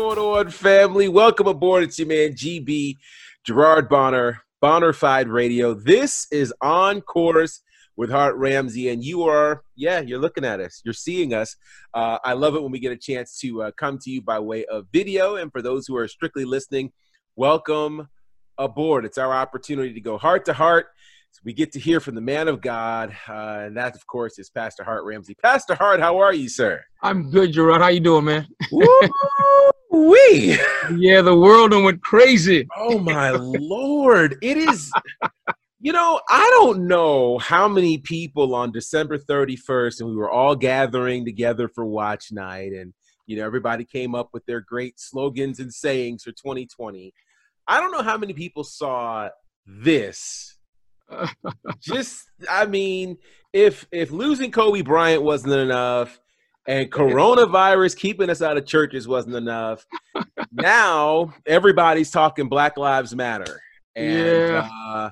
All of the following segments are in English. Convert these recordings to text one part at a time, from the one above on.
Going on, family? Welcome aboard. It's your man, GB Gerard Bonner, Bonnerfied Radio. This is On Course with Hart Ramsey, and you are, yeah, you're looking at us. You're seeing us. Uh, I love it when we get a chance to uh, come to you by way of video. And for those who are strictly listening, welcome aboard. It's our opportunity to go heart to heart. So we get to hear from the man of God, uh, and that, of course, is Pastor Hart Ramsey. Pastor Hart, how are you, sir? I'm good, Gerard. How you doing, man? We. Yeah, the world went crazy. Oh my lord! It is. You know, I don't know how many people on December 31st, and we were all gathering together for watch night, and you know, everybody came up with their great slogans and sayings for 2020. I don't know how many people saw this. Just, I mean, if if losing Kobe Bryant wasn't enough, and coronavirus keeping us out of churches wasn't enough. now everybody's talking Black Lives Matter. And yeah. uh,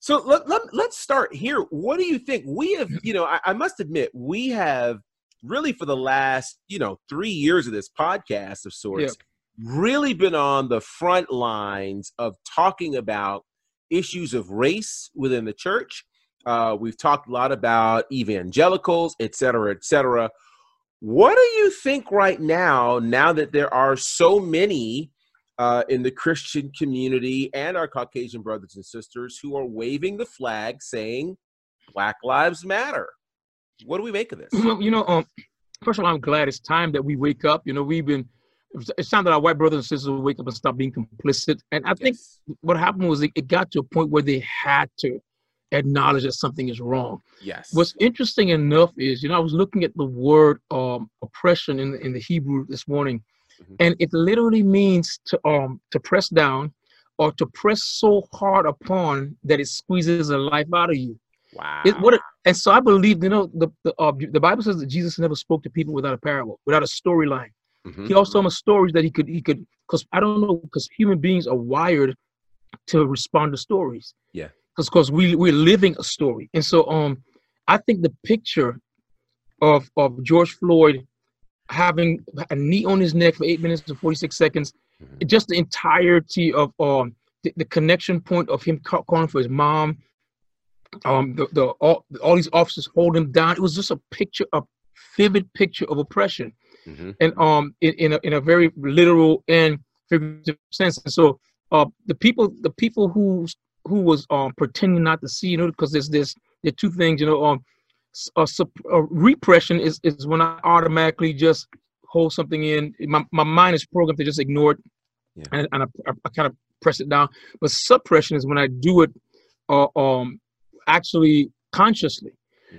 so let, let, let's start here. What do you think? We have, you know, I, I must admit, we have really for the last, you know, three years of this podcast of sorts, yep. really been on the front lines of talking about issues of race within the church. Uh, we've talked a lot about evangelicals, et cetera, et cetera. What do you think right now, now that there are so many uh, in the Christian community and our Caucasian brothers and sisters who are waving the flag saying Black Lives Matter? What do we make of this? Well, you know, um, first of all, I'm glad it's time that we wake up. You know, we've been, it's time that our white brothers and sisters wake up and stop being complicit. And I think yes. what happened was it, it got to a point where they had to acknowledge that something is wrong. Yes. What's interesting enough is, you know, I was looking at the word um, oppression in, in the Hebrew this morning, mm-hmm. and it literally means to um to press down or to press so hard upon that it squeezes the life out of you. Wow. It, what it, and so I believe, you know, the the, uh, the Bible says that Jesus never spoke to people without a parable, without a storyline. Mm-hmm. He also told them stories that he could he could because I don't know because human beings are wired to respond to stories. Yeah because because we we're living a story, and so um, I think the picture of of George Floyd having a knee on his neck for eight minutes and 46 seconds, mm-hmm. just the entirety of um the, the, connection point of him calling for his mom, um the, the all, all these officers holding him down. It was just a picture, a vivid picture of oppression, mm-hmm. and um in, in a in a very literal and figurative sense. And so uh the people the people who who was um pretending not to see, you know, because there's this there are two things, you know, um, uh, uh, repression is is when I automatically just hold something in. My my mind is programmed to just ignore it, yeah. and, and I, I, kind of press it down. But suppression is when I do it, uh, um, actually consciously.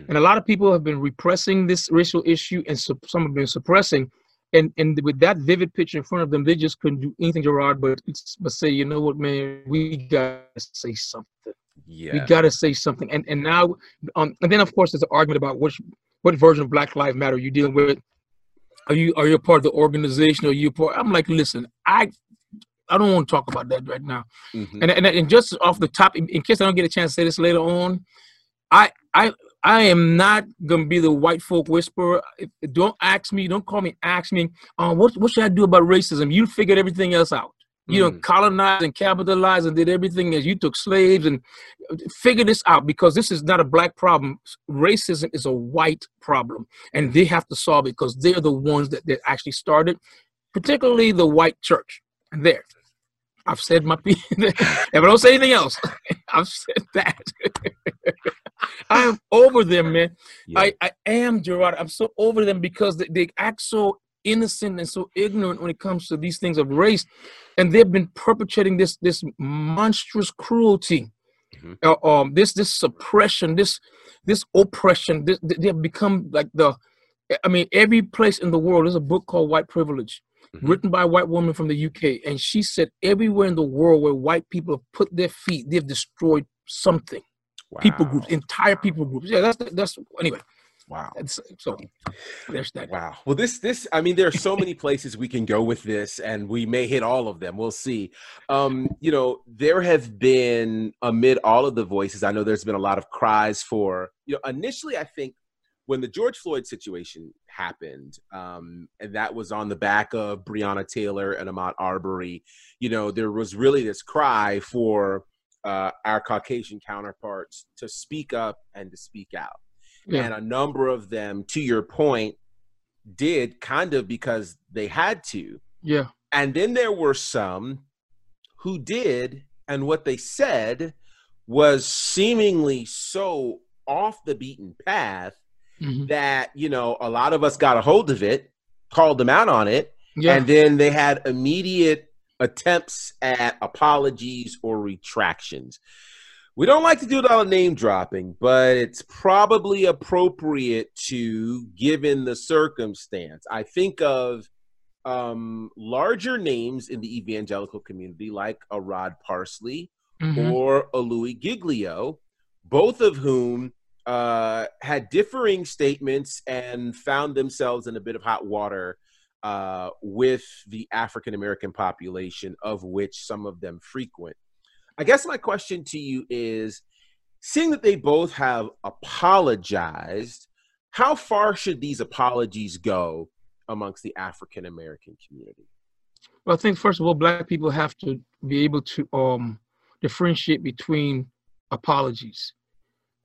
And a lot of people have been repressing this racial issue, and su- some have been suppressing and and with that vivid picture in front of them, they just couldn't do anything, Gerard, but but say, you know what, man, we gotta say something. Yeah. We gotta say something. And and now, um, and then of course there's an argument about which what version of Black Lives Matter are you're dealing with. Are you are you a part of the organization? Or are you part? I'm like, listen, I I don't want to talk about that right now. Mm-hmm. And, and and just off the top, in, in case I don't get a chance to say this later on, I I I am not gonna be the white folk whisperer. Don't ask me. Don't call me. Ask me. Um, what what should I do about racism? You figured everything else out. You mm. know, colonized and capitalized and did everything as you took slaves and figure this out because this is not a black problem. Racism is a white problem, and they have to solve it because they're the ones that, that actually started, particularly the white church. And there, I've said my piece. if I don't say anything else, I've said that. I am over them, man. Yeah. I, I am, Gerard. I'm so over them because they, they act so innocent and so ignorant when it comes to these things of race. And they've been perpetrating this this monstrous cruelty Mm-hmm. Uh, um, this this suppression, this this oppression, this, they have become like the. I mean, every place in the world. There's a book called White Privilege, mm-hmm. written by a white woman from the UK, and she said everywhere in the world where white people have put their feet, they've destroyed something. Wow. People groups, entire people groups. Yeah, that's that's anyway. Wow. so there's that. Wow. Well, this this I mean, there are so many places we can go with this, and we may hit all of them. We'll see. Um, you know, there have been amid all of the voices. I know there's been a lot of cries for. You know, initially, I think when the George Floyd situation happened, um, and that was on the back of Breonna Taylor and Ahmaud Arbery, you know, there was really this cry for uh, our Caucasian counterparts to speak up and to speak out. Yeah. and a number of them to your point did kind of because they had to. Yeah. And then there were some who did and what they said was seemingly so off the beaten path mm-hmm. that you know a lot of us got a hold of it called them out on it yeah. and then they had immediate attempts at apologies or retractions we don't like to do a lot of name dropping, but it's probably appropriate to given the circumstance. I think of um, larger names in the evangelical community like a Rod Parsley mm-hmm. or a Louis Giglio, both of whom uh, had differing statements and found themselves in a bit of hot water uh, with the African American population, of which some of them frequent. I guess my question to you is seeing that they both have apologized, how far should these apologies go amongst the African American community? Well, I think first of all, black people have to be able to um, differentiate between apologies.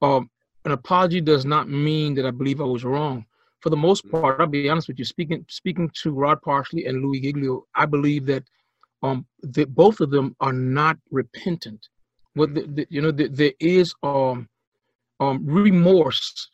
Um, an apology does not mean that I believe I was wrong. For the most mm-hmm. part, I'll be honest with you. Speaking speaking to Rod Parsley and Louis Giglio, I believe that um, the, both of them are not repentant. What the, the, you know, the, there is um, um, remorse.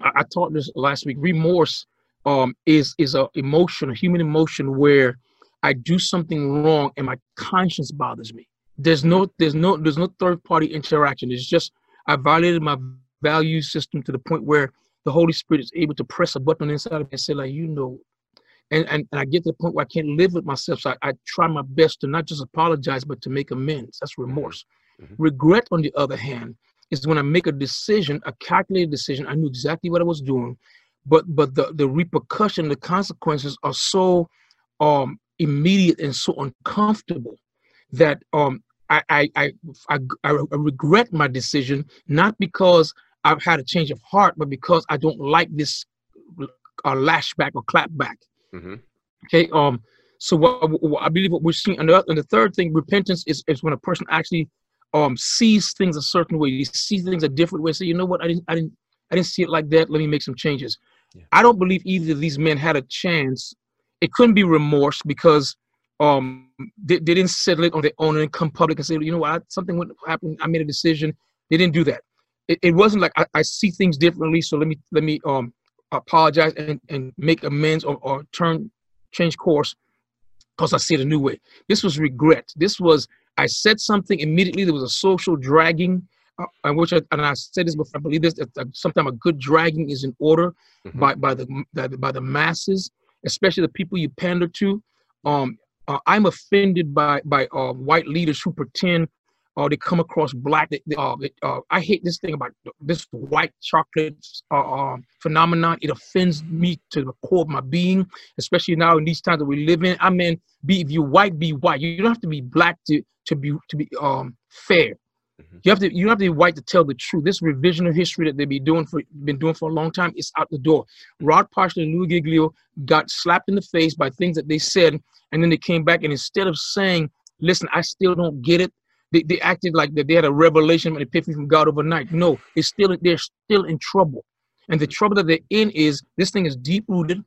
I, I taught this last week. Remorse um, is is a emotion, a human emotion, where I do something wrong and my conscience bothers me. There's no there's no there's no third party interaction. It's just I violated my value system to the point where the Holy Spirit is able to press a button inside of me and say, like, you know, and, and, and I get to the point where I can't live with myself. So I, I try my best to not just apologize, but to make amends. That's mm-hmm. remorse. Mm-hmm. Regret, on the other hand, is when I make a decision, a calculated decision. I knew exactly what I was doing, but but the the repercussion, the consequences are so um immediate and so uncomfortable that um I I I, I, I regret my decision not because I've had a change of heart, but because I don't like this uh, lashback or clapback. Mm-hmm. Okay. Um. So what, what, I believe what we're seeing, and the, and the third thing, repentance is is when a person actually um sees things a certain way. He sees things a different way. Say, you know what? I didn't. I didn't. I didn't see it like that. Let me make some changes. Yeah. I don't believe either of these men had a chance. It couldn't be remorse because um they, they didn't settle it on their own and come public and say, you know what, something went happen. I made a decision. They didn't do that. It, it wasn't like I, I see things differently. So let me let me um apologize and, and make amends or, or turn change course because I see it a new way. This was regret. This was I said something immediately. There was a social dragging, uh, which I, and I said this before. I believe this. That, sometimes a good dragging is in order mm-hmm. by by the by the masses, especially the people you pander to. Um, uh, I'm offended by by uh, white leaders who pretend or they come across black. They, uh, uh, I hate this thing about this white chocolate uh, uh, phenomenon. It offends me to the core of my being, especially now in these times that we live in. I mean, be if you white, be white. You don't have to be black to to be to be um fair. Mm-hmm. You have to you have to be white to tell the truth. This revision of history that they be doing for been doing for a long time is out the door. Rod Parsley and Louis Giglio got slapped in the face by things that they said, and then they came back and instead of saying, "Listen, I still don't get it," they, they acted like that they had a revelation and epiphany from God overnight. No, it's still they're still in trouble. And the trouble that they're in is this thing is deep rooted.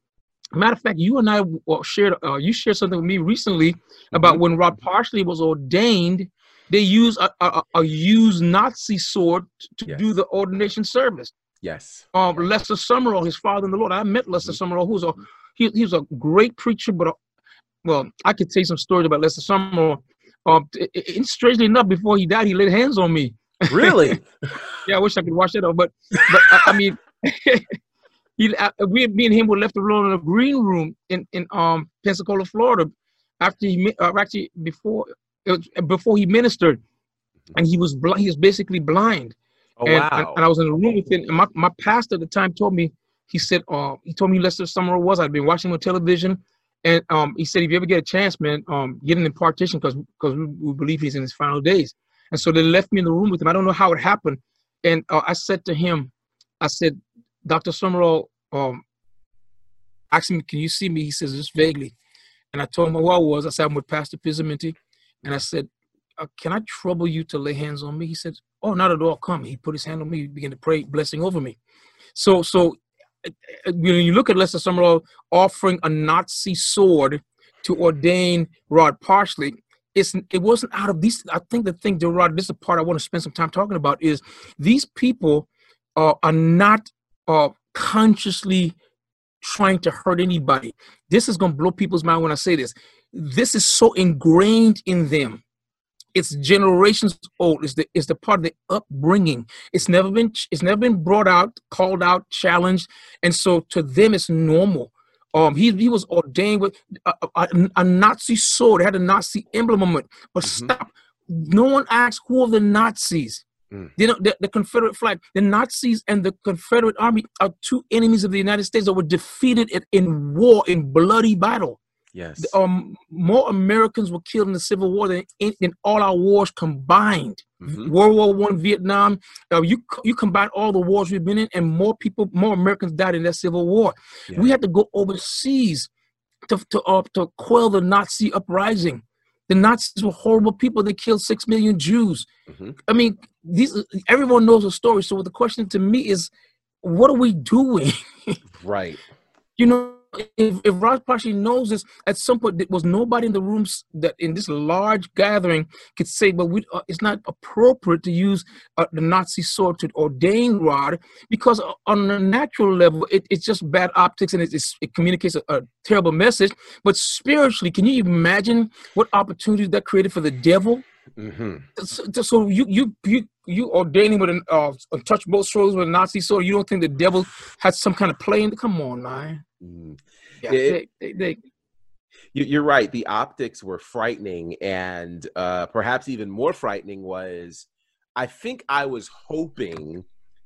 Matter of fact, you and I shared uh, you shared something with me recently about mm-hmm. when Rod Parsley was ordained. They use a, a, a used Nazi sword to yes. do the ordination service. Yes. Um, Lester Sumrall, his father in the Lord. I met Lester mm-hmm. Sumrall, who's a he, he was a great preacher, but a, well, I could tell you some stories about Lester Sumrall Um, it, it, strangely enough, before he died, he laid hands on me. Really? yeah, I wish I could wash that. But, but I, I mean, he, I, we, me and him were left alone in a green room in in um Pensacola, Florida, after he uh, actually before before he ministered, mm-hmm. and he was bl- he was basically blind. Oh, and, wow. and, and I was in a room with him, and my, my pastor at the time told me, he said, uh, he told me Lester Sumrall was. I'd been watching him on television, and um, he said, if you ever get a chance, man, um, get an impartation because because we, we, believe he's in his final days. And so they left me in the room with him. I don't know how it happened, and uh, I said to him, I said, Dr. Sumrall, um, asked me, can you see me? He says, just vaguely. And I told him who I was. I said, I'm with Pastor Pizzamenti. And I said, uh, can I trouble you to lay hands on me? He said, oh, not at all. Come. He put his hand on me, he began to pray blessing over me. So, so when you look at Lester Sumrall offering a Nazi sword to ordain Rod Parsley, it's it wasn't out of these. I think the thing, Rod, this is the part I want to spend some time talking about is these people uh, are not uh, consciously trying to hurt anybody. This is going to blow people's mind when I say this. This is so ingrained in them it's generations old. It's the it's the part of the upbringing. It's never been it's never been brought out, called out, challenged, and so to them it's normal. Um, he he was ordained with a, a, a Nazi sword. It had a Nazi emblem on it. But mm-hmm. stop. No one asks who are the Nazis. Mm. You know, the, the, Confederate flag. The Nazis and the Confederate Army are two enemies of the United States that were defeated in, in war, in bloody battle. Yes. Um, more Americans were killed in the Civil War than in, all our wars combined. Mm-hmm. World War One, Vietnam. Uh, you you combine all the wars we've been in, and more people, more Americans died in that Civil War. Yeah. We had to go overseas to to uh, to quell the Nazi uprising. The Nazis were horrible people. They killed six million Jews. Mm-hmm. I mean, these everyone knows the story. So the question to me is, what are we doing? right. You know if, if Rod Parsley knows this, at some point there was nobody in the rooms that in this large gathering could say, "But we, uh, it's not appropriate to use uh, the Nazi sword to ordain Rod," because uh, on a natural level, it, it's just bad optics and it, it communicates a, a, terrible message. But spiritually, can you imagine what opportunities that created for the devil? Mm-hmm. So, so, you you you you ordaining with an uh, touch both swords with a Nazi sword. You don't think the devil has some kind of play in? Come on, man. Mm. Yeah, it, they, they, you're right. The optics were frightening, and uh, perhaps even more frightening was, I think I was hoping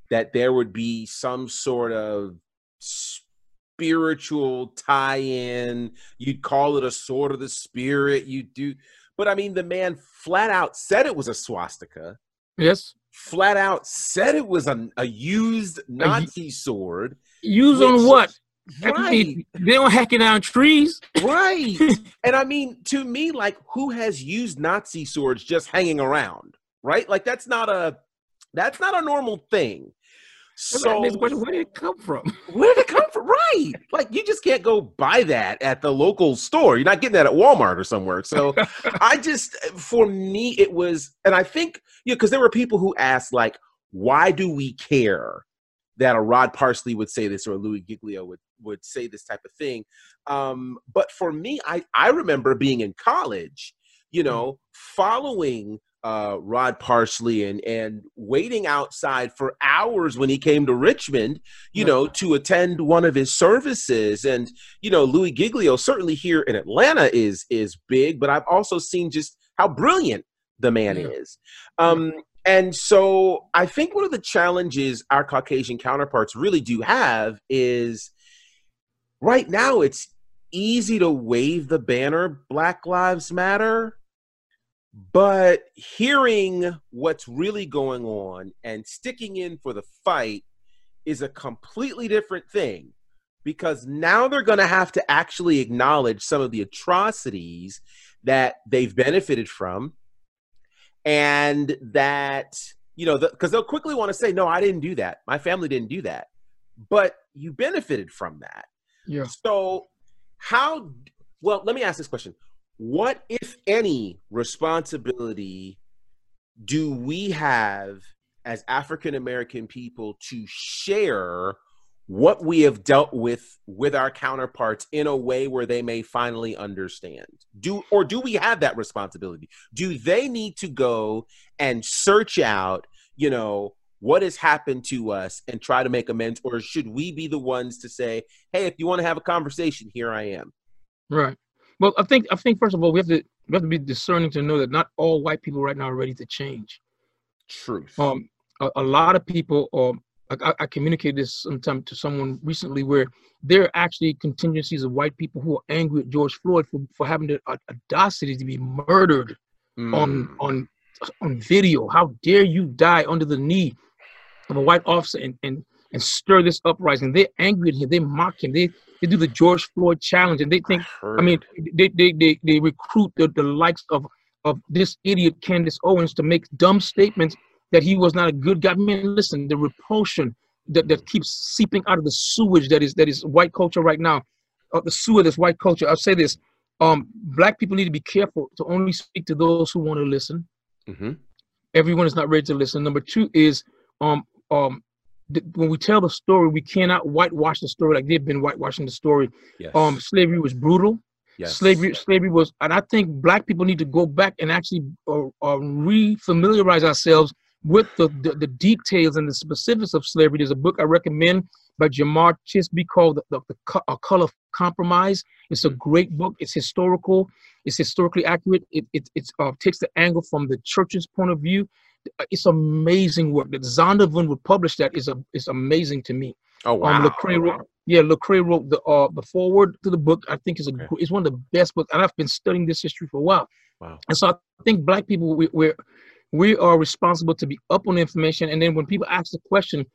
that there would be some sort of spiritual tie-in. You'd call it a sword of the spirit. You do, but I mean, the man flat out said it was a swastika. Yes. Flat out said it was a, a used Nazi sword. Used on what? Right. They don't hacking down trees. Right. and I mean, to me, like, who has used Nazi swords just hanging around? Right? Like that's not a that's not a normal thing. So where did it come from? Where did it come from? Right. Like you just can't go buy that at the local store. You're not getting that at Walmart or somewhere. So I just for me it was and I think you know, because there were people who asked like, why do we care that a Rod Parsley would say this or a Louis Giglio would would say this type of thing. Um, but for me, I, I remember being in college, you mm-hmm. know, following uh, Rod Parsley and and waiting outside for hours when he came to Richmond, you know, to attend one of his services. And you know, Louis Giglio certainly here in Atlanta is is big, but I've also seen just how brilliant the man yeah. is. Um, and so I think one of the challenges our Caucasian counterparts really do have is right now it's easy to wave the banner Black Lives Matter, but hearing what's really going on and sticking in for the fight is a completely different thing because now they're going to have to actually acknowledge some of the atrocities that they've benefited from and that you know because the, they'll quickly want to say no i didn't do that. My family didn't do that. But you benefited from that yeah. So, how, well, let me ask this question. What, if any, responsibility do we have as African American people to share what we have dealt with with our counterparts in a way where they may finally understand do or do we have that responsibility do they need to go and search out you know what has happened to us and try to make amends or should we be the ones to say hey if you want to have a conversation here i am? Right. Well i think i think first of all we have to we have to be discerning to know that not all white people right now are ready to change. Truth. Um a, a lot of people um I, I communicated this sometime to someone recently where there are actually contingencies of white people who are angry at George Floyd for, for having the audacity to be murdered mm. on on on video. How dare you die under the knee of a white officer and and, and stir this uprising? They're angry at him. They mock him. They they do the George Floyd challenge and they think I, I mean they they they, they recruit the, the likes of of this idiot Candace Owens to make dumb statements that he was not a good guy. Man, listen, the repulsion that, that keeps seeping out of the sewage that is that is white culture right now, uh, the sewer that's white culture. I'll say this: um, black people need to be careful to only speak to those who want to listen. Mm-hmm. Everyone is not ready to listen. Number two is um, um, th- when we tell the story, we cannot whitewash the story like they've been whitewashing the story. Yes. Um, slavery was brutal. Yes. Slavery, slavery was, and I think black people need to go back and actually uh, uh, re-familiarize ourselves with the, the, the, details and the specifics of slavery. There's a book I recommend by Jemar Tisby called The, the, the A Color of Compromise. It's a great book. It's historical. It's historically accurate. It, it, it uh, takes the angle from the church's point of view. It's amazing work. That Zondervan would publish that is a is amazing to me. Oh um, wow! Um, Lecrae wrote, yeah, Lecrae wrote the uh, the foreword to the book. I think is a okay. it's one of the best books, and I've been studying this history for a while. Wow! And so I think black people we, we're we are responsible to be up on information. And then when people ask the question,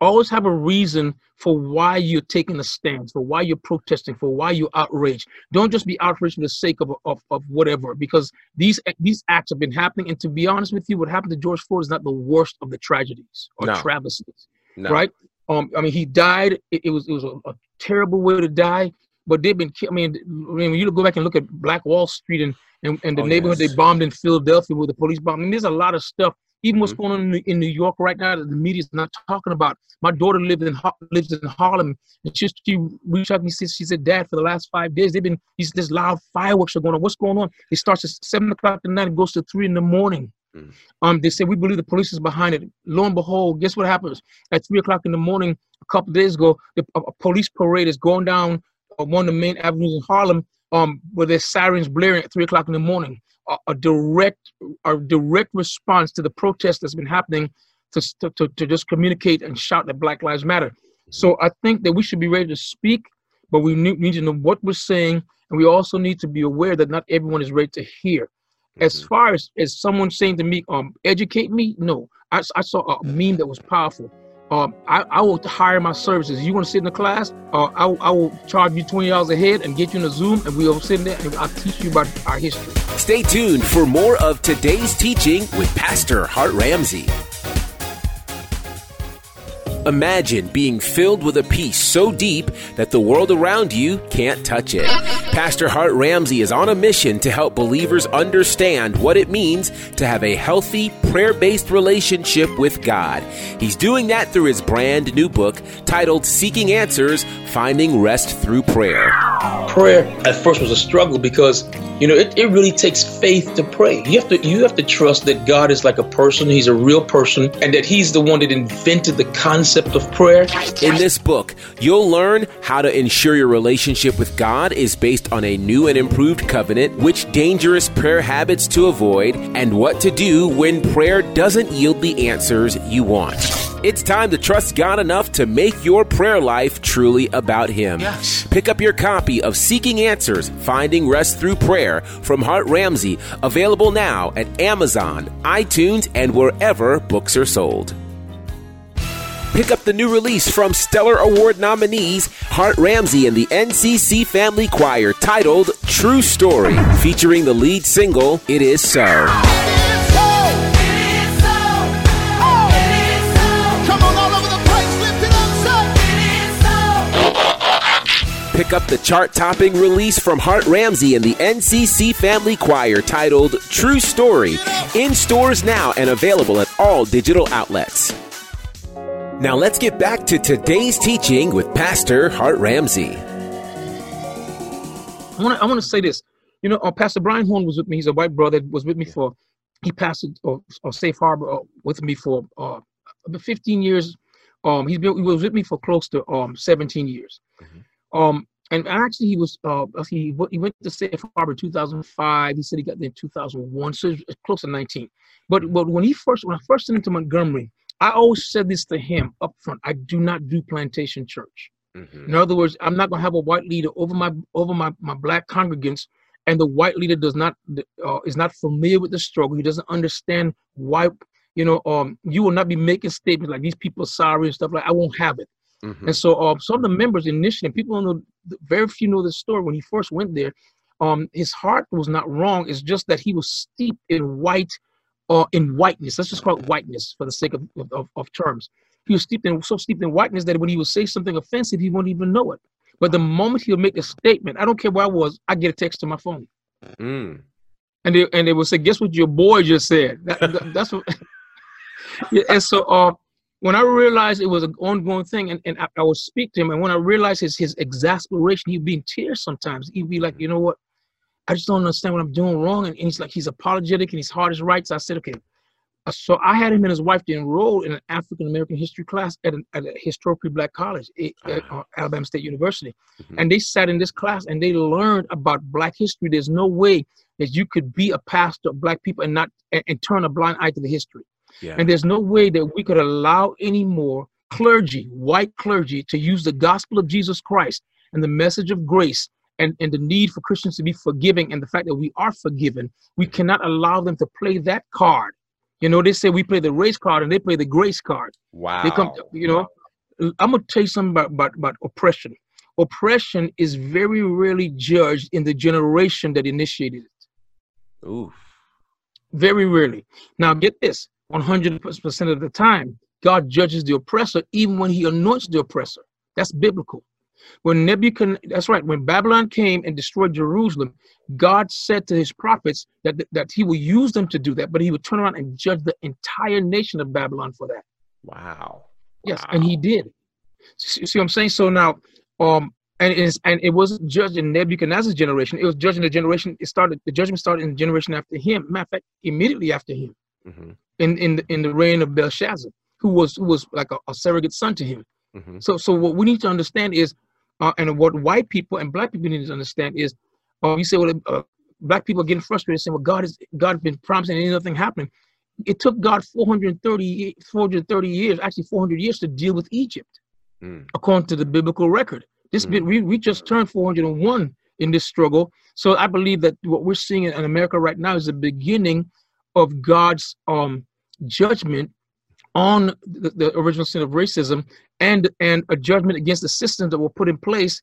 always have a reason for why you're taking a stance, for why you're protesting, for why you're outraged. Don't just be outraged for the sake of, of, of whatever, because these these acts have been happening. And to be honest with you, what happened to George Floyd is not the worst of the tragedies or no. travesties, no. right? Um, I mean, he died. It, it was it was a, a, terrible way to die. But they've been. I mean, when you go back and look at Black Wall Street and and, and the oh, neighborhood yes. they bombed in Philadelphia with the police bombing. there's a lot of stuff. Even mm-hmm. what's going on in, in, New York right now that the media's not talking about. My daughter lived in lives in Harlem, and she, she reached out to me. She, she said, "Dad, for the last five days, they've been these this loud fireworks are going on. What's going on? It starts at seven o'clock at night and goes to three in the morning." Mm-hmm. Um, they say we believe the police is behind it. Lo and behold, guess what happens? At three o'clock in the morning, a couple days ago, the, a, a police parade is going down uh, one of the main avenues in Harlem um, with their sirens blaring at three o'clock in the morning. A, direct, a direct response to the protest that's been happening to, to, to just communicate and shout that Black Lives Matter. So I think that we should be ready to speak, but we need, need to know what we're saying, and we also need to be aware that not everyone is ready to hear. As mm-hmm. far as, as someone saying to me, um, educate me, no. I, I saw a meme that was powerful. Um, I, I, will hire my services. You want to sit in the class? Uh, I, I, will charge you twenty dollars a head and get you in a Zoom, and we'll sit in there and I'll teach you about our history. Stay tuned for more of today's teaching with Pastor Hart Ramsey. Imagine being filled with a peace so deep that the world around you can't touch it. Pastor Hart Ramsey is on a mission to help believers understand what it means to have a healthy, prayer based relationship with God. He's doing that through his brand new book titled Seeking Answers Finding Rest Through Prayer. Prayer at first was a struggle because you know, it, it really takes faith to pray. You have to you have to trust that God is like a person, he's a real person, and that he's the one that invented the concept of prayer. In this book, you'll learn how to ensure your relationship with God is based on a new and improved covenant, which dangerous prayer habits to avoid, and what to do when prayer doesn't yield the answers you want. It's time to trust God enough to make your prayer life truly about Him. Yes. Pick up your copy of Seeking Answers Finding Rest Through Prayer from Hart Ramsey, available now at Amazon, iTunes, and wherever books are sold. Pick up the new release from Stellar Award nominees Hart Ramsey and the NCC Family Choir titled True Story, featuring the lead single, It Is So. It is so, it is so. It is so. Troubled all over the place with the so it is so. Pick up the chart topping release from Hart Ramsey and the NCC Family Choir titled True Story in stores now and available at all digital outlets. Now let's get back to today's teaching with Pastor Hart Ramsey. I want to I want to say this. You know, uh, Pastor Brian Horn was with me. He's a white brother. Was with me for he passed or, or Safe Harbor uh, with me for uh, about 15 years. Um, he's been he was with me for close to um 17 years. Um, and actually he was uh he he went to Safe Harbor 2005. He said he got there in 2001, so it's close to 19. But but when he first when I first sent him to Montgomery, I always said this to him up front: I do not do plantation church. Mhm. In other words, I'm not going to have a white leader over my over my, my black congregants, and the white leader does not uh, is not familiar with the struggle. He doesn't understand why. You know, um, you will not be making statements like these people are sorry and stuff like. I won't have it. Mhm. And so, um, some of the members initially, people don't know, very few know this story. When he first went there, um, his heart was not wrong. It's just that he was steeped in white, or in whiteness. Let's just call it whiteness for the sake of, of, of terms. He was steeped in so steeped in whiteness that when he would say something offensive, he wouldn't even know it. But the moment he'll make a statement, I don't care where I was, I get a text to my phone, Mm. and they and they will say, "Guess what your boy just said?" That, that- that's what. yeah, and so uh, when I realized it was an ongoing thing, and, and I, I would speak to him, and when I realized his his exasperation, he'd be in tears sometimes. He'd be like, "You know what? I just don't understand what I'm doing wrong." And, and he's like, he's apologetic, and his heart is right. So I said, "Okay." Uh, So I had him and his wife to enroll in an African American history class at, an, at a historically black college at, at, uh, Alabama State University, Mhm. and they sat in this class and they learned about Black history. There's no way that you could be a pastor of Black people and not and, and turn a blind eye to the history. Yeah. And there's no way that we could allow any more clergy, white clergy, to use the gospel of Jesus Christ and the message of grace and, and the need for Christians to be forgiving and the fact that we are forgiven. We cannot allow them to play that card. You know, they say we play the race card and they play the grace card. wow. They come, you know. I'm gonna tell you something about, about, about oppression. Oppression is very rarely judged in the generation that initiated it. Oof. Very rarely. Now get this: 100% of the time, God judges the oppressor even when He anoints the oppressor. That's biblical. When Nebuchadnezzar, that's right, when Babylon came and destroyed Jerusalem, God said to His prophets that, that He will use them to do that, but He would turn around and judge the entire nation of Babylon for that. Wow. Yes, and he did. See, see what I'm saying? So now, um, and it's and it wasn't judged in Nebuchadnezzar's generation. It was judged in the generation. It started. The judgment started in the generation after him. Matter of fact, immediately after him, Mhm. in in the, in the reign of Belshazzar, who was who was like a, a surrogate son to him. Mhm. So so what we need to understand is, uh, and what white people and black people need to understand is, uh, you say, well, uh, black people are getting frustrated, saying, well, God is God has been promising and ain't nothing happening. It took God 430, 430 years, actually 400 years to deal with Egypt Mm. according to the biblical record. This bit we, we just turned 401 in this struggle. So I believe that what we're seeing in America right now is the beginning of God's um judgment on the, the original sin of racism and and a judgment against the systems that were put in place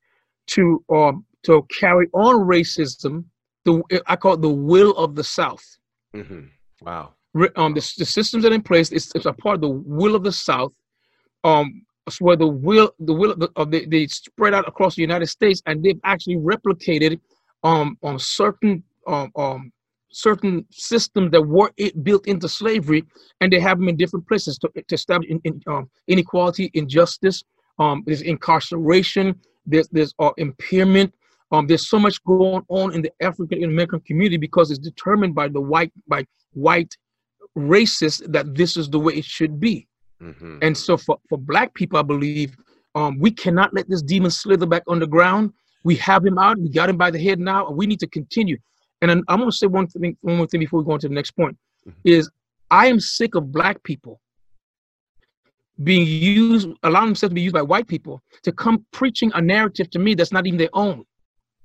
to um to carry on racism. The I call it the will of the South Mhm. Wow. um the, the systems that are in place it's, it's a part of the will of the south um where the will the will of the, of the they spread out across the united states and they've actually replicated um on certain um, um certain systems that were built into slavery and they have them in different places to, to establish in, in, um, inequality injustice um there's incarceration there's there's uh, impairment um, there's so much going on in the African American community because it's determined by the white by white racists that this is the way it should be. Mhm. And so for, for black people, I believe um, we cannot let this demon slither back underground. We have him out. We got him by the head now, and we need to continue. And I'm, going to say one thing, one more thing before we go on to the next point, Mhm. is I am sick of black people being used, allowing themselves to be used by white people to come preaching a narrative to me that's not even their own.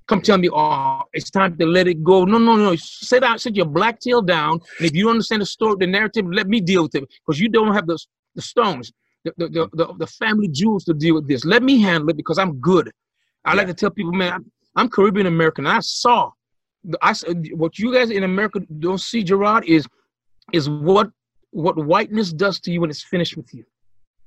Come tell me, oh, it's time to let it go. No, no, no. Sit down, sit your black tail down. And if you don't understand the story, the narrative, let me deal with it because you don't have the, the stones, the, the, the, the, the family jewels to deal with this. Let me handle it because I'm good. I like to tell people, man, I'm, I'm Caribbean American. I saw, I s- what you guys in America don't see, Gerard, is is what what whiteness does to you when it's finished with you.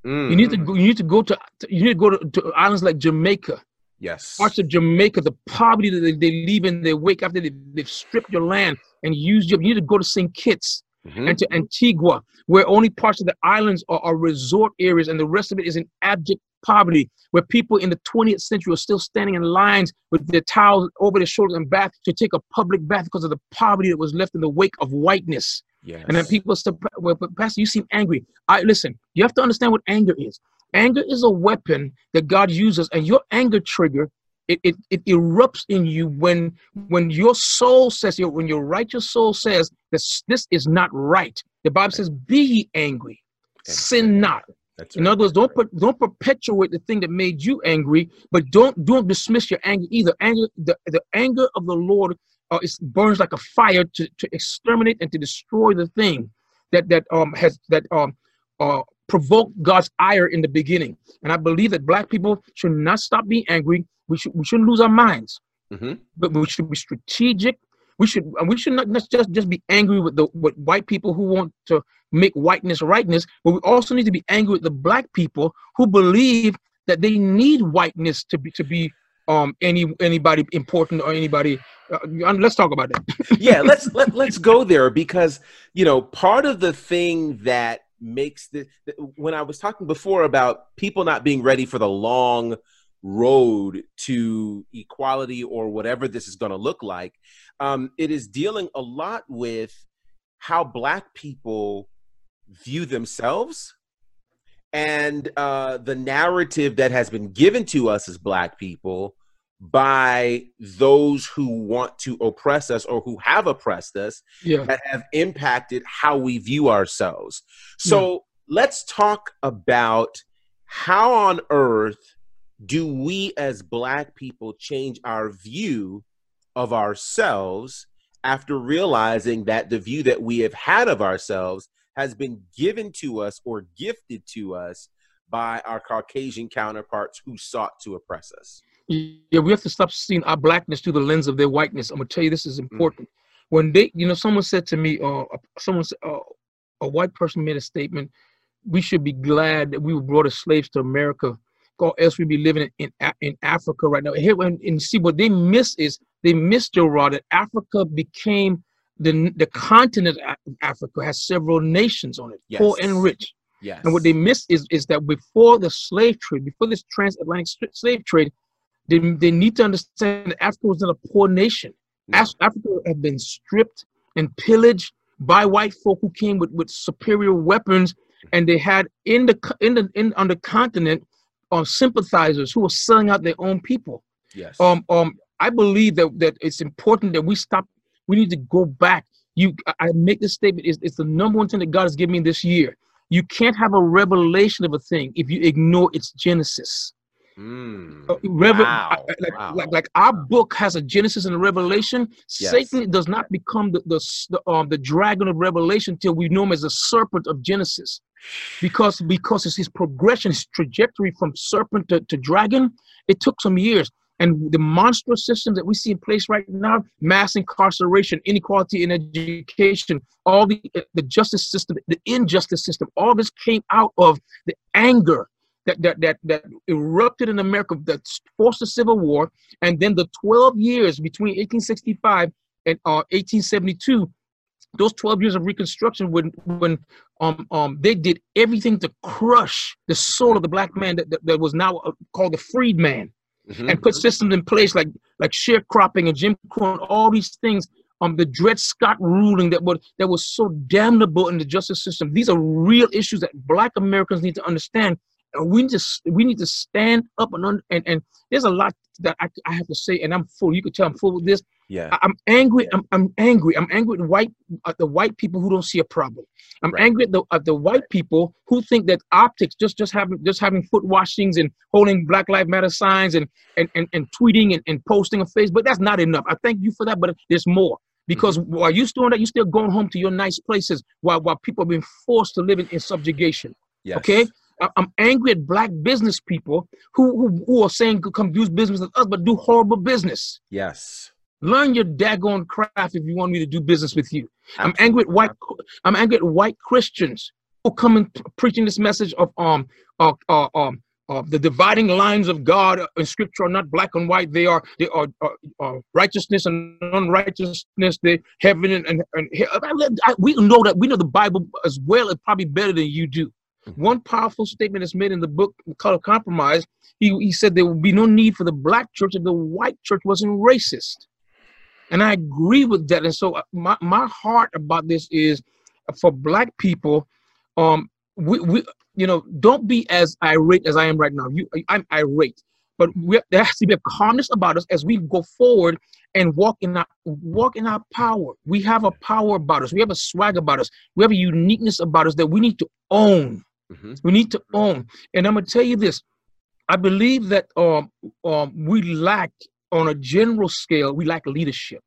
Mm. You need to go, you need to go to you need to go to, to islands like Jamaica, Yes. parts of Jamaica, the poverty that they, they leave in their wake after they, they've stripped your land and used you. You need to go to St. Kitts mm-hmm. and to Antigua, where only parts of the islands are, are resort areas and the rest of it is in abject poverty, where people in the 20th century are still standing in lines with their towels over their shoulders and bath to take a public bath because of the poverty that was left in the wake of whiteness. Yes. And then people still, well, but Pastor, you seem angry. I listen. You have to understand what anger is. Anger is a weapon that God uses, and your anger trigger it, it, it erupts in you when when your soul says when your righteous soul says this this is not right. The bible says be ye angry sin not. Right. in other words don't don't perpetuate the thing that made you angry but don't don't dismiss your anger either. Anger the, the anger of the lord uh, it burns like a fire to, to exterminate and to destroy the thing that that um has that um uh provoked God's ire in the beginning. And I believe that black people should not stop being angry we should we shouldn't lose our minds, mm-hmm. but we should be strategic. We should we should not just just be angry with the with white people who want to make whiteness rightness, but we also need to be angry with the black people who believe that they need whiteness to be to be um any anybody important or anybody uh, let's talk about that yeah let's let, let's go there because you know part of the thing that makes the when i was talking before about people not being ready for the long road to equality or whatever this is going to look like, um, it is dealing a lot with how Black people view themselves and uh, the narrative that has been given to us as Black people by those who want to oppress us or who have oppressed us yeah. that have impacted how we view ourselves. So yeah. let's talk about how on earth do we as black people change our view of ourselves after realizing that the view that we have had of ourselves has been given to us or gifted to us by our Caucasian counterparts who sought to oppress us? Yeah, we have to stop seeing our blackness through the lens of their whiteness. I'm gonna tell you this is mm. important. Mm. When they, you know, someone said to me, uh, someone, uh, a white person made a statement. We should be glad that we were brought as slaves to America or else we'd be living in in Africa right now. Here and, and see what they miss is they missed Gerard that Africa became the the continent of Africa has several nations on it, yes. poor and rich. Yes. And what they miss is is that before the slave trade, before this transatlantic slave trade, they, they need to understand that Africa was not a poor nation. Africa had been stripped and pillaged by white folk who came with, with superior weapons, and they had in the in the in on the continent um, sympathizers who were selling out their own people. Yes. Um, um, I believe that that it's important that we stop. We need to go back. You, I make this statement. It's, it's the number one thing that God has given me this year. You can't have a revelation of a thing if you ignore its genesis. Mm, uh, wow, like, wow. like, like our book has a Genesis and a Revelation. Yes. Satan does not become the the the, um, the dragon of Revelation till we know him as the serpent of Genesis because because it's his progression, his trajectory from serpent to, to dragon, it took some years. And the monstrous systems that we see in place right now, mass incarceration, inequality in education, all the the justice system, the injustice system, all this came out of the anger that that that, that erupted in America that forced the Civil War, and then the 12 years between 1865 and uh, 1872 those 12 years of reconstruction when when um um they did everything to crush the soul of the black man that, that, that was now uh, called the freedman. mm-hmm. and put systems in place like like sharecropping and jim crow and all these things um the dred scott ruling that was that was so damnable in the justice system these are real issues that black americans need to understand and we need to we need to stand up and and, and there's a lot that I, I have to say and i'm full you could tell i'm full of this yeah. I, am angry. I'm, I'm angry. I'm angry at white at the white people who don't see a problem. I'm right. angry at the at the white people who think that optics, just just having just having foot washings and holding Black Lives Matter signs and and and, and tweeting and, and posting on Facebook, that's not enough. I thank you for that, but there's more. Because mm-hmm. while you're doing that, you're still going home to your nice places while while people are being forced to live in, in subjugation. Yes. Okay. I'm angry at black business people who, who, who are saying come do business with us, but do horrible business. Yes. Learn your daggone craft if you want me to do business with you. I'm angry at white. I'm angry at white Christians who come and preaching this message of um uh, uh, um uh, the dividing lines of God in Scripture are not black and white. They are they are, uh, righteousness and unrighteousness. They heaven and, and, and I, we know that we know the Bible as well, and probably better than you do. One powerful statement is made in the book called Compromise. He, he said there would be no need for the black church if the white church wasn't racist. And I agree with that. And so uh, my, my heart about this is for black people, um, we, we you know, don't be as irate as I am right now. You, I'm irate, but we, there has to be a calmness about us as we go forward and walk in our walk in our power. We have a power about us. We have a swag about us. We have a uniqueness about us that we need to own. Mm-hmm. We need to own. And I'm gonna tell you this. I believe that um, um, we lack on a general scale. We lack leadership.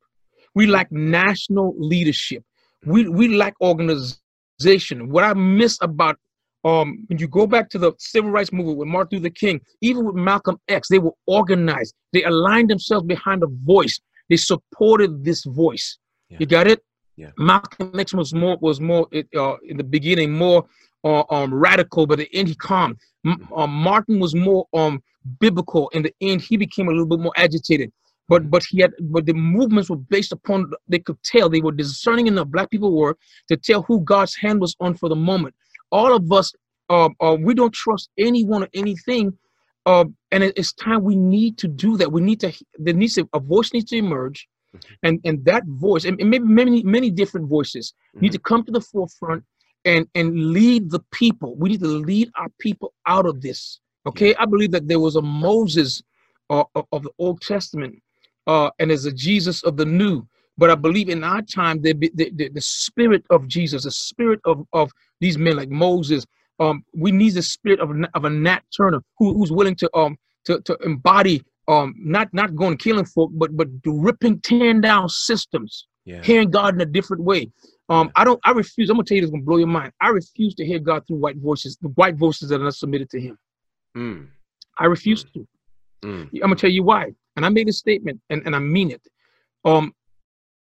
We lack national leadership. We we lack organization. What I miss about um, when you go back to the civil rights movement with Martin Luther King, even with Malcolm X, they were organized. They aligned themselves behind a voice. They supported this voice. Yeah. You got it? Yeah. Malcolm X was more was more uh, in the beginning more uh, um, radical, but at the end he calmed. M- uh, Martin was more um, biblical. In the end, he became a little bit more agitated. But but he had but the movements were based upon they could tell they were discerning enough. Black people were to tell who God's hand was on for the moment all of us, uh, uh, we don't trust anyone or anything. Uh, and it, it's time we need to do that. We need to, there needs to, a voice needs to emerge. Mm-hmm. And, and that voice, and, and maybe many, many different voices mm-hmm. need to come to the forefront and, and lead the people. We need to lead our people out of this. Okay. I believe that there was a Moses uh, of the Old Testament uh, and there's a Jesus of the New. But I believe in our time, the, the, the, the spirit of Jesus, the spirit of, of these men like Moses, um, we need the spirit of, of a Nat Turner who, who's willing to um to, to embody um not not going killing folk, but but ripping, tearing down systems, yeah. hearing God in a different way. Um, yeah. I don't. I refuse. I'm gonna tell you, it's gonna blow your mind. I refuse to hear God through white voices, the white voices that are not submitted to Him. Mm. I refuse mm. to. Mm. I'm gonna tell you why. And I made a statement, and, and I mean it. Um,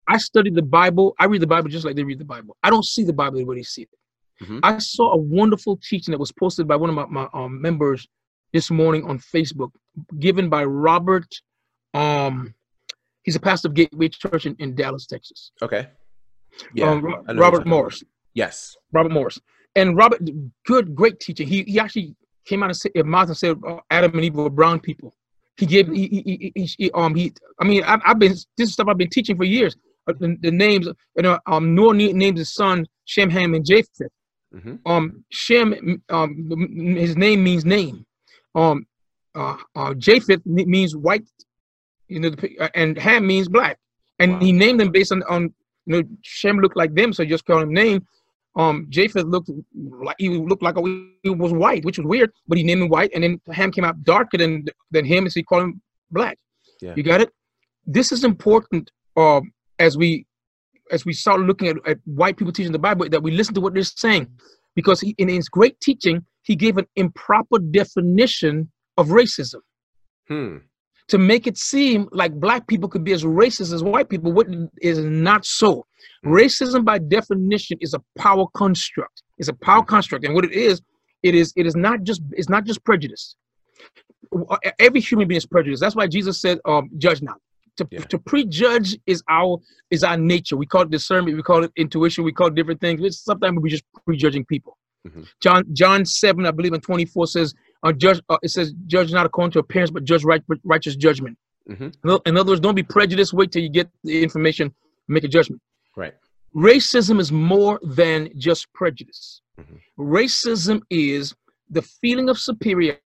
I study the Bible. I read the Bible just like they read the Bible. I don't see the Bible the way they see it. Mm-hmm. I saw a wonderful teaching that was posted by one of my, my um, members this morning on Facebook, given by Robert. Um, he's a pastor of Gateway Church in, in Dallas, Texas. Okay. Yeah. Um, Robert Morris. Yes. Robert Morris. And Robert, good, great teacher. He he actually came out and said, and said, uh, Adam and Eve were brown people. He gave, he, he, he, he um, he. I mean, I, have been this is stuff I've been teaching for years. Uh, the, the, names, you know, um, Noah names his son Shem, Ham, and Japheth. Mm-hmm. Um, Shem, um, his name means name. Um, uh, uh, Japheth means white, you know, uh, and Ham means black. And wow. he named them based on, on, you know, Shem looked like them, so just call him name. Um, Japheth looked like he looked like a, he was white, which was weird, but he named him white, and then Ham came out darker than than him, so he called him black. Yeah. You got it. This is important uh, as we as we start looking at, at white people teaching the Bible, that we listen to what they're saying. Because he, in his great teaching, he gave an improper definition of racism. Hmm. To make it seem like black people could be as racist as white people, what is not so. Racism, by definition, is a power construct. It's a power construct, and what it is, it is it is not just it's not just prejudice. Every human being is prejudiced. That's why Jesus said, um, "Judge not." to, yeah. to prejudge is our is our nature. We call it discernment. We call it intuition. We call it different things. It's sometimes we're just prejudging people. Mm-hmm. John John seven, I believe in twenty four says, "Judge." Uh, it says, "Judge not according to appearance, but judge right, righteous judgment." Mm-hmm. In other words, don't be prejudiced. Wait till you get the information, make a judgment. Right. Racism is more than just prejudice. Mm-hmm. Racism is the feeling of superiority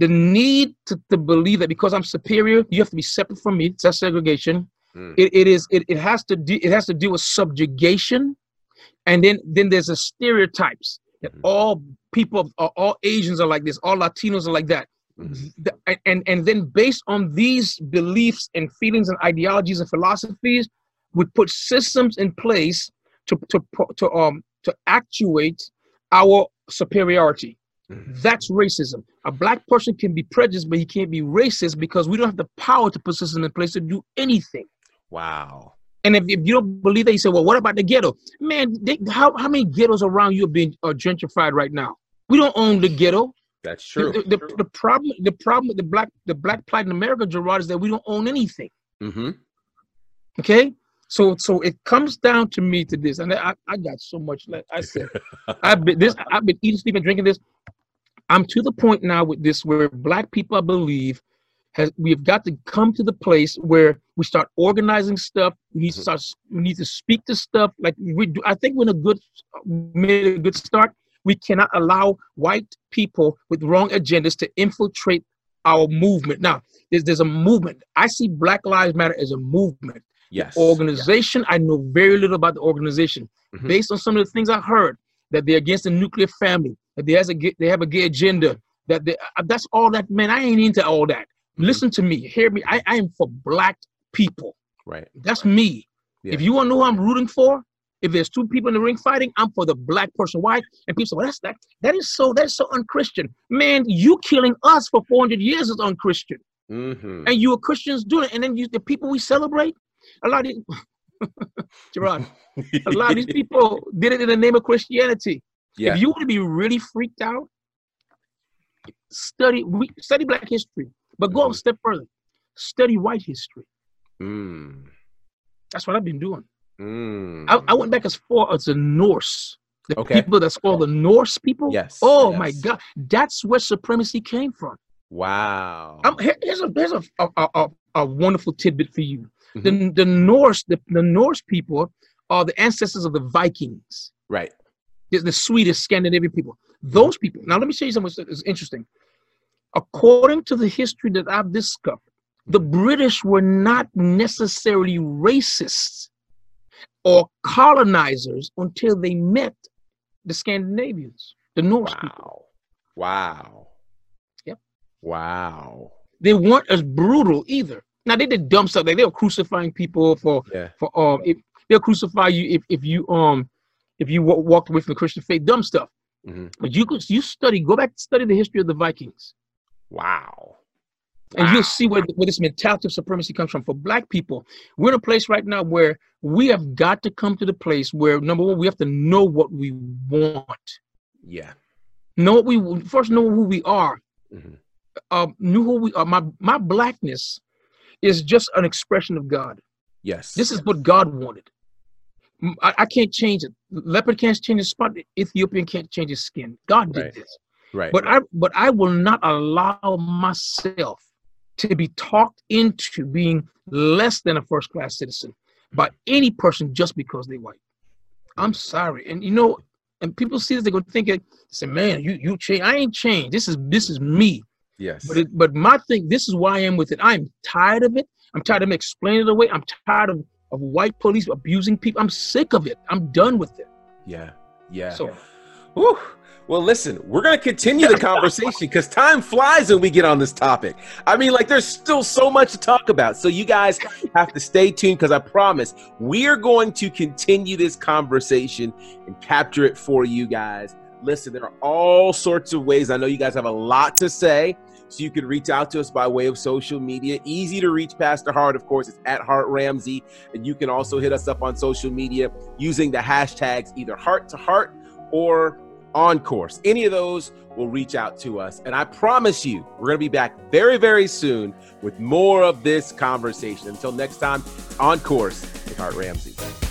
the need to, to believe that because I'm superior, you have to be separate from me. That's segregation. Mm. It, it is it, it has to do it has to do with subjugation, and then then there's the stereotypes that mm. all people all Asians are like this, all Latinos are like that. Mm. The, and and then based on these beliefs and feelings and ideologies and philosophies, we put systems in place to to to um to actuate our superiority. Mm-hmm. That's racism. A black person can be prejudiced, but he can't be racist because we don't have the power to put systems in place to do anything. Wow. And if, if you don't believe that, you say, well, what about the ghetto? Man, they, how, how many ghettos around you are being uh, gentrified right now? We don't own the ghetto. That's true. The, the, the problem, the problem with the black, the black plight in America, Gerard, is that we don't own anything. Mm-hmm. Okay, so so it comes down to me to this, and I, I got so much. Like I said, I've been this, I've been eating, sleeping, drinking this. I'm to the point now with this where black people, I believe, has we've got to come to the place where we start organizing stuff. We need to start. We need to speak to stuff like we do. I think we're in a good made a good start. We cannot allow white people with wrong agendas to infiltrate our movement. Now, there's, there's a movement. I see Black Lives Matter as a movement. Yes. Organization, I know very little about the organization. Mhm. Based on some of the things I heard, that they're against the nuclear family, that they, has a, they have a gay agenda, that they, uh, that's all that, man, I ain't into all that. Mhm. Listen to me, hear me. I, I am for black people. Right. That's me. Yeah. If you want to know who I'm rooting for, if there's two people in the ring fighting, I'm for the black person. Why? And people say, well, that's that. That is so. That's so unchristian. Man, you killing us for 400 years is unchristian, Mm-hmm. and you are Christians doing it. And then you, the people we celebrate, a lot of these, Gerard, a lot of these people did it in the name of Christianity. yeah. If you want to be really freaked out, study we study Black history, but go a Mhm. step further. Study white history. mm. That's what I've been doing. Mm. I, I went back as far as the Norse. The Okay. people that's called the Norse people. Yes. Oh my. God, that's where supremacy came from. Wow. I'm, here- here's a here's a a, a, a, wonderful tidbit for you. Mm-hmm. The the Norse the, the Norse people are the ancestors of the Vikings. right. the, the Swedish Scandinavian people. Those people. Now, let me show you something that's interesting. According to the history that I've discovered, the British were not necessarily racists or colonizers until they met the Scandinavians, the Norse people. Wow. Wow. Yep. Wow. They weren't as brutal either. Now they did dumb stuff. Like they were crucifying people for Yeah. for um. If, they'll crucify you if if you um if you wa- walked away from the Christian faith. Dumb stuff. Mhm. But you could you study, go back study the history of the Vikings, Wow. And Wow. you'll see where, where this mentality of supremacy comes from. For black people, we're in a place right now where we have got to come to the place where number one, we have to know what we want. Yeah. Know what we first know who we are. Mhm. Um, knew who we are. My my blackness is just an expression of God. Yes. This is what God wanted. I can't change it. Leopard can't change his spot. Ethiopian can't change his skin. God did Right. this. right. But I but I will not allow myself to be talked into being less than a first class citizen by any person just because they're white. I'm sorry. And you know, and people see this, they're gonna think it, say, man, you you change. I ain't changed. This is this is me. yes. But it, but my thing, this is why I am with it. I'm tired of it. I'm tired of explaining it away. I'm tired of, of white police abusing people. I'm sick of it. I'm done with it. yeah. Yeah. So Whew. Well, listen, we're going to continue the conversation because time flies when we get on this topic. I mean, like, there's still so much to talk about. So, you guys have to stay tuned because I promise we are going to continue this conversation and capture it for you guys. Listen, there are all sorts of ways. I know you guys have a lot to say. So you can reach out to us by way of social media. Easy to reach Pastor Hart, of course, it's at Hart Ramsey. And you can also hit us up on social media using the hashtags either heart to heart or on course. Any of those will reach out to us. And I promise you, we're going to be back very, very soon with more of this conversation. Until next time, on course with Hart Ramsey.